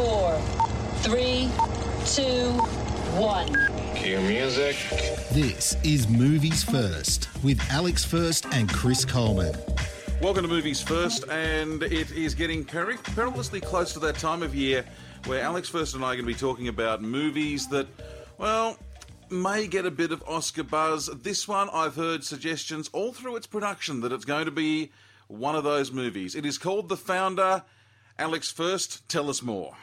Five, four, three, two, one. Cue music. This is Movies First with Alex First and Chris Coleman. Welcome to Movies First, and it is getting peri- perilously close to that time of year where Alex First and I are going to be talking about movies that, well, may get a bit of Oscar buzz. This one, I've heard suggestions all through its production that it's going to be one of those movies. It is called The Founder. Alex, first, tell us more.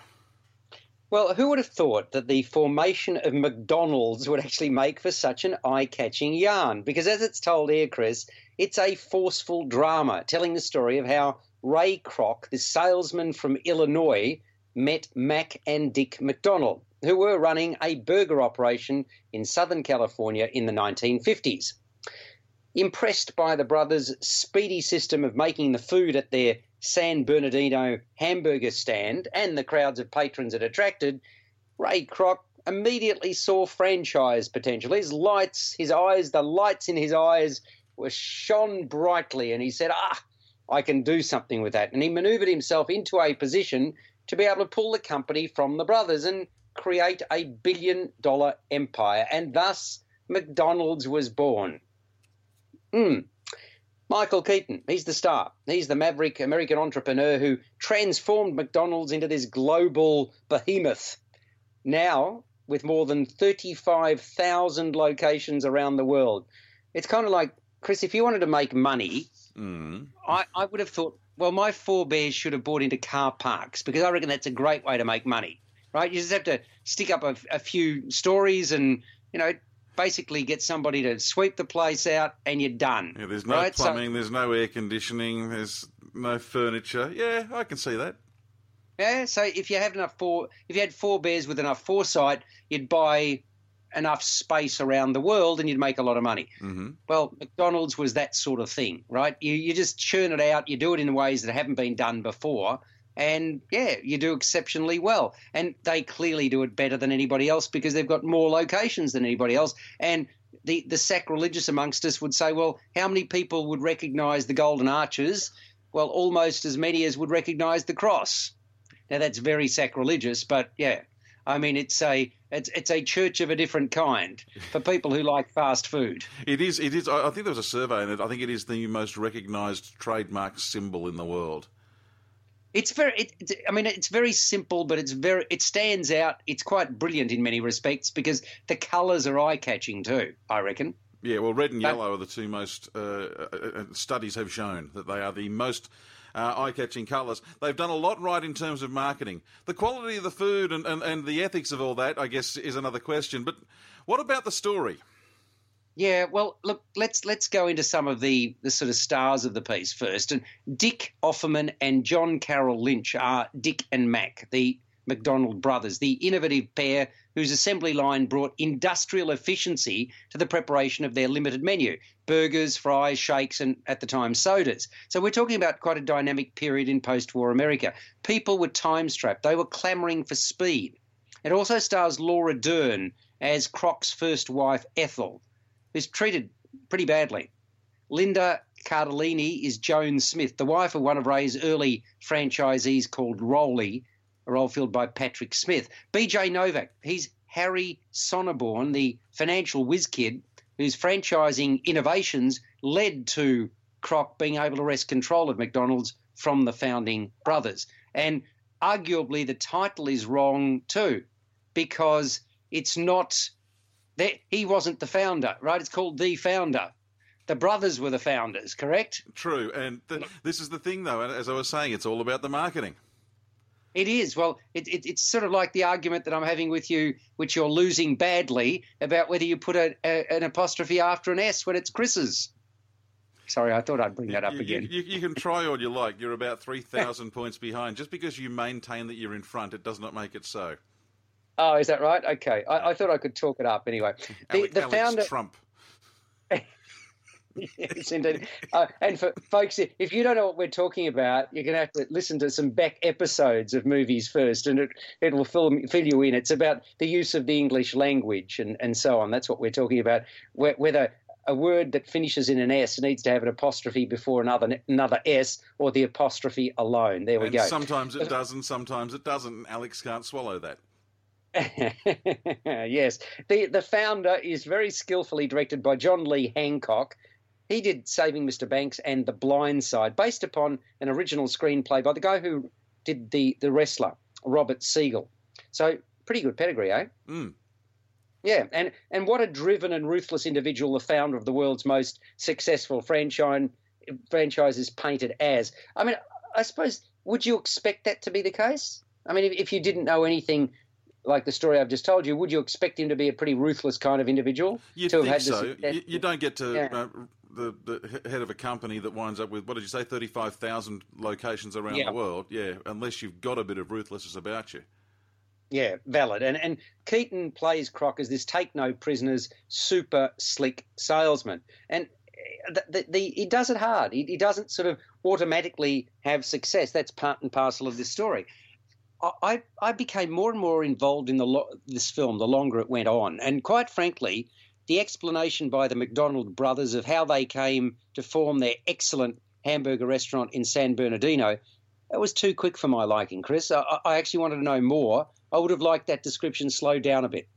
Well, who would have thought that the formation of McDonald's would actually make for such an eye catching yarn? Because as it's told here, Chris, it's a forceful drama telling the story of how Ray Kroc, the salesman from Illinois, met Mac and Dick McDonald, who were running a burger operation in Southern California in the 1950s. Impressed by the brothers' speedy system of making the food at their San Bernardino hamburger stand and the crowds of patrons it attracted, Ray Kroc immediately saw franchise potential. His lights, his eyes, the lights in his eyes were shone brightly, and he said, Ah, I can do something with that. And he maneuvered himself into a position to be able to pull the company from the brothers and create a billion dollar empire. And thus, McDonald's was born. Hmm. Michael Keaton, he's the star. He's the maverick American entrepreneur who transformed McDonald's into this global behemoth. Now, with more than 35,000 locations around the world. It's kind of like, Chris, if you wanted to make money, mm. I, I would have thought, well, my forebears should have bought into car parks because I reckon that's a great way to make money, right? You just have to stick up a, a few stories and, you know, basically get somebody to sweep the place out and you're done. Yeah, there's no right? plumbing, So, there's no air conditioning, there's no furniture. Yeah, I can see that. yeah, so if you have enough for if you had forebears with enough foresight, you'd buy enough space around the world and you'd make a lot of money. Mm-hmm. Well, McDonald's was that sort of thing, right? You you just churn it out, you do it in ways that haven't been done before, and yeah, you do exceptionally well. And they clearly do it better than anybody else because they've got more locations than anybody else. And the the sacrilegious amongst us would say, well, how many people would recognise the Golden Arches? Well, almost as many as would recognise the cross. Now that's very sacrilegious, but yeah. I mean, it's a it's it's a church of a different kind for people who like fast food. It is. It is. I think there was a survey, and I think it is the most recognised trademark symbol in the world. It's very. It, it's- I mean, it's very simple, but it's very. It stands out. It's quite brilliant in many respects because the colours are eye catching too. I reckon. Yeah, well, red and But- yellow are the two most uh, uh, uh, studies have shown that they are the most uh, eye-catching colours. They've done a lot right in terms of marketing. The quality of the food and, and, and the ethics of all that, I guess, is another question. But what about the story? Yeah, well, look, let's let's go into some of the the sort of stars of the piece first. And Dick Offerman and John Carroll Lynch are Dick and Mac, the McDonald brothers, the innovative pair whose assembly line brought industrial efficiency to the preparation of their limited menu. burgers, fries, shakes, and at the time sodas. So we're talking about quite a dynamic period in post war America. People were time strapped, they were clamoring for speed. It also stars Laura Dern as Kroc's first wife, Ethel, who's treated pretty badly. Linda Cardellini is Joan Smith, the wife of one of Ray's early franchisees called Rolly, a role filled by Patrick Smith. BJ Novak, he's Harry Sonneborn, the financial whiz kid whose franchising innovations led to Kroc being able to wrest control of McDonald's from the founding brothers. And arguably, the title is wrong too, because it's not that he wasn't the founder, right? It's called The Founder. The brothers were the founders, correct? True. And th- this is the thing, though, as I was saying, it's all about the marketing. It is. Well, it, it, it's sort of like the argument that I'm having with you, which you're losing badly, about whether you put a, a, an apostrophe after an S when it's Chris's. Sorry, I thought I'd bring that up you, again. You, you, can try all you like. You're about 3,000 points behind. Just because you maintain that you're in front, it does not make it so. Oh, is that right? Okay. I, I thought I could talk it up anyway. The, Alex, the Alex founder. Trump. yes, indeed. Uh, and for folks, if you don't know what we're talking about, you're going to have to listen to some back episodes of movies first, and it it will fill, fill you in. It's about the use of the English language and, and so on. That's what we're talking about. Whether a word that finishes in an S needs to have an apostrophe before another another S, or the apostrophe alone. There we and go. Sometimes it does, and sometimes it doesn't. Alex can't swallow that. yes, the the founder is very skillfully directed by John Lee Hancock. He did Saving Mr. Banks and The Blind Side, based upon an original screenplay by the guy who did the the wrestler Robert Siegel. So pretty good pedigree, eh? Mm. Yeah, and and what a driven and ruthless individual the founder of the world's most successful franchise franchise is painted as. I mean, I suppose would you expect that to be the case? I mean, if, if you didn't know anything like the story I've just told you, would you expect him to be a pretty ruthless kind of individual? You to think have so? You, you, don't get to Yeah. uh, the the head of a company that winds up with what did you say, thirty five thousand locations around Yeah. the world? Yeah, unless you've got a bit of ruthlessness about you. Yeah, valid. And and Keaton plays Kroc as this take no prisoners, super slick salesman. And the, the, the, he does it hard. He, he doesn't sort of automatically have success. That's part and parcel of this story. I, I became more and more involved in the lo- this film the longer it went on, and quite frankly, the explanation by the McDonald brothers of how they came to form their excellent hamburger restaurant in San Bernardino, that was too quick for my liking, Chris. I, I actually wanted to know more. I would have liked that description slowed down a bit.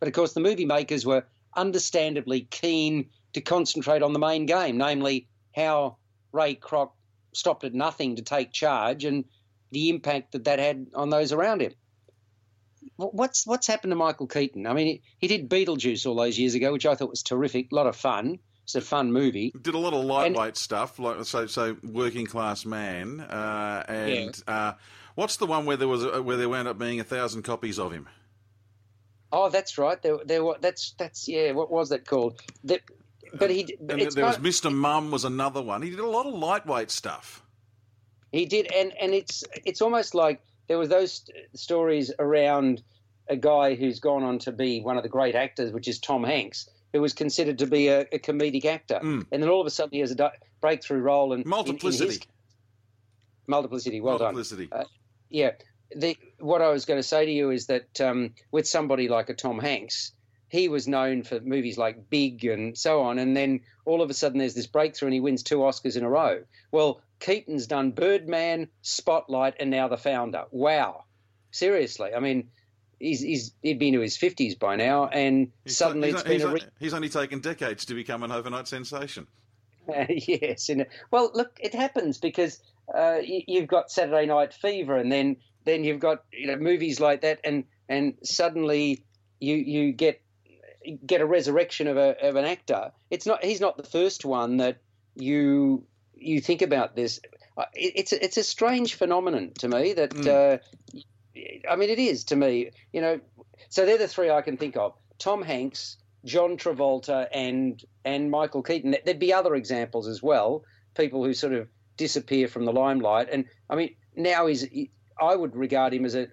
But of course, the movie makers were understandably keen to concentrate on the main game, namely how Ray Kroc stopped at nothing to take charge and the impact that that had on those around him. What's what's happened to Michael Keaton? I mean, he, he did Beetlejuice all those years ago, which I thought was terrific, a lot of fun. It's a fun movie. Did a lot of lightweight stuff, like so, so working class man, uh, and uh, what's the one where there was where there wound up being a thousand copies of him? Oh, that's right. There, there. were- That's that's yeah. What was that called? That, but he. And there was Mr. Mum was another one. He did a lot of lightweight stuff. He did, and and it's it's almost like there was those st- stories around a guy who's gone on to be one of the great actors, which is Tom Hanks, who was considered to be a, a comedic actor, and then all of a sudden he has a di- breakthrough role and Multiplicity. multiplicity. Well Multiplicity. done. Uh, yeah. The, what I was going to say to you is that um, with somebody like a Tom Hanks, he was known for movies like Big and so on, and then all of a sudden there's this breakthrough and he wins two Oscars in a row. Well, Keaton's done Birdman, Spotlight, and now The Founder. Wow, seriously. I mean, he's, he's he'd been to his fifties by now, and He's, suddenly he's, it's been he's, a re- he's only taken decades to become an overnight sensation. yes. In a, well, look, it happens because uh, you, you've got Saturday Night Fever, and then then you've got you know movies like that, and and suddenly you you get get a resurrection of a of an actor. It's not he's not the first one that you you think about this. Uh, it's a, it's a strange phenomenon to me that. Uh, I mean, it is to me. You know, so they're the three I can think of: Tom Hanks, John Travolta, and and Michael Keaton. There'd be other examples as well. People who sort of disappear from the limelight. And I mean, now he's. I would regard him as a,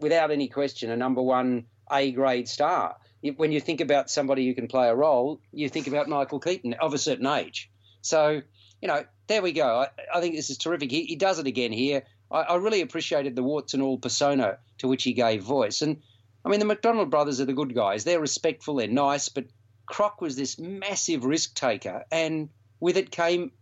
without any question, a number one A grade star. when you think about somebody who can play a role, you think about Michael Keaton of a certain age. So, you know, there we go. I, I think this is terrific. He, he does it again here. I, I, really appreciated the warts and all persona to which he gave voice. And I mean, the McDonald brothers are the good guys. They're respectful, they're nice, but Kroc was this massive risk taker, and with it came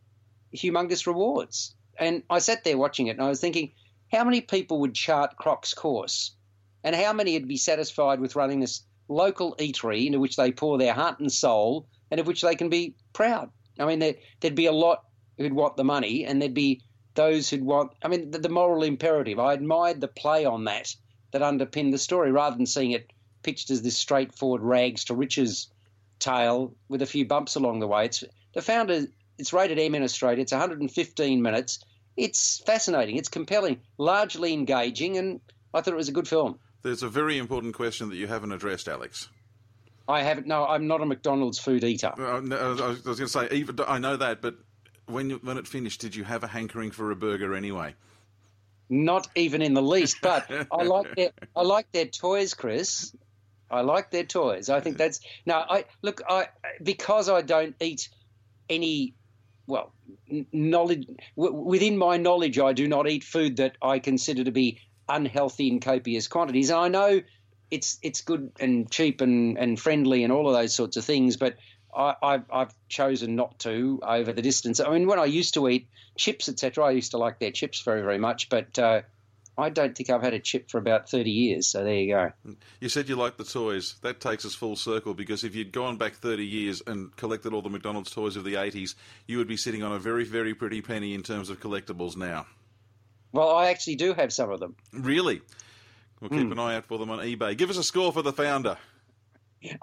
humongous rewards. And I sat there watching it and I was thinking, how many people would chart Kroc's course? And how many would be satisfied with running this local eatery into which they pour their heart and soul and of which they can be proud? I mean, there, would be a lot who'd want the money and there'd be those who'd want, I mean, the, the moral imperative. I admired the play on that that underpinned the story rather than seeing it pitched as this straightforward rags to riches tale with a few bumps along the way. It's the founder. It's rated M in Australia. It's 115 minutes. It's fascinating. It's compelling, largely engaging, and I thought it was a good film. There's a very important question that you haven't addressed, Alex. I haven't. No, I'm not a McDonald's food eater. Uh, no, I was, going to say, even I know that, but when you, when it finished, did you have a hankering for a burger anyway? Not even in the least. But I like their I like their toys, Chris. I like their toys. I think that's now. I look. I because I don't eat any. Well, knowledge within my knowledge, I do not eat food that I consider to be unhealthy in copious quantities. And I know it's it's good and cheap and, and friendly and all of those sorts of things, but I, have chosen not to over the distance. I mean, when I used to eat chips, etc., I used to like their chips very, very much, but uh, I don't think I've had a chip for about 30 years, so there you go. You said you like the toys. That takes us full circle because if you'd gone back 30 years and collected all the McDonald's toys of the 80s, you would be sitting on a very, very pretty penny in terms of collectibles now. Well, I actually do have some of them. Really? We'll keep mm. an eye out for them on eBay. Give us a score for the founder.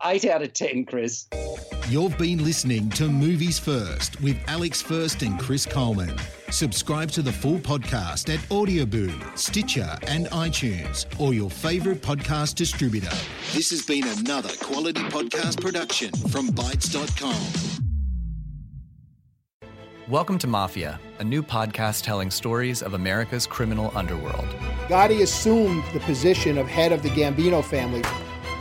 Eight out of ten, Chris. You've been listening to Movies First with Alex First and Chris Coleman. Subscribe to the full podcast at Audioboom, Stitcher, and iTunes, or your favourite podcast distributor. This has been another quality podcast production from Bytes.com. Welcome to Mafia, a new podcast telling stories of America's criminal underworld. Gotti assumed the position of head of the Gambino family.